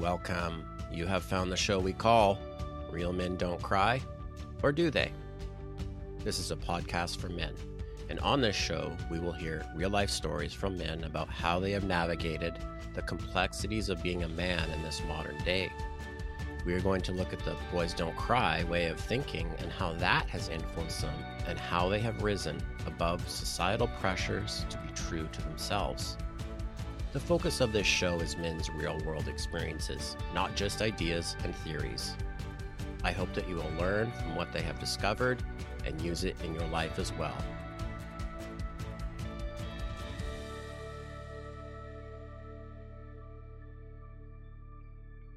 Welcome. You have found the show we call Real Men Don't Cry, or do they? This is a podcast for men, and on this show, we will hear real life stories from men about how they have navigated the complexities of being a man in this modern day. We are going to look at the boys don't cry way of thinking and how that has influenced them and how they have risen above societal pressures to be true to themselves. The focus of this show is men's real world experiences, not just ideas and theories. I hope that you will learn from what they have discovered and use it in your life as well.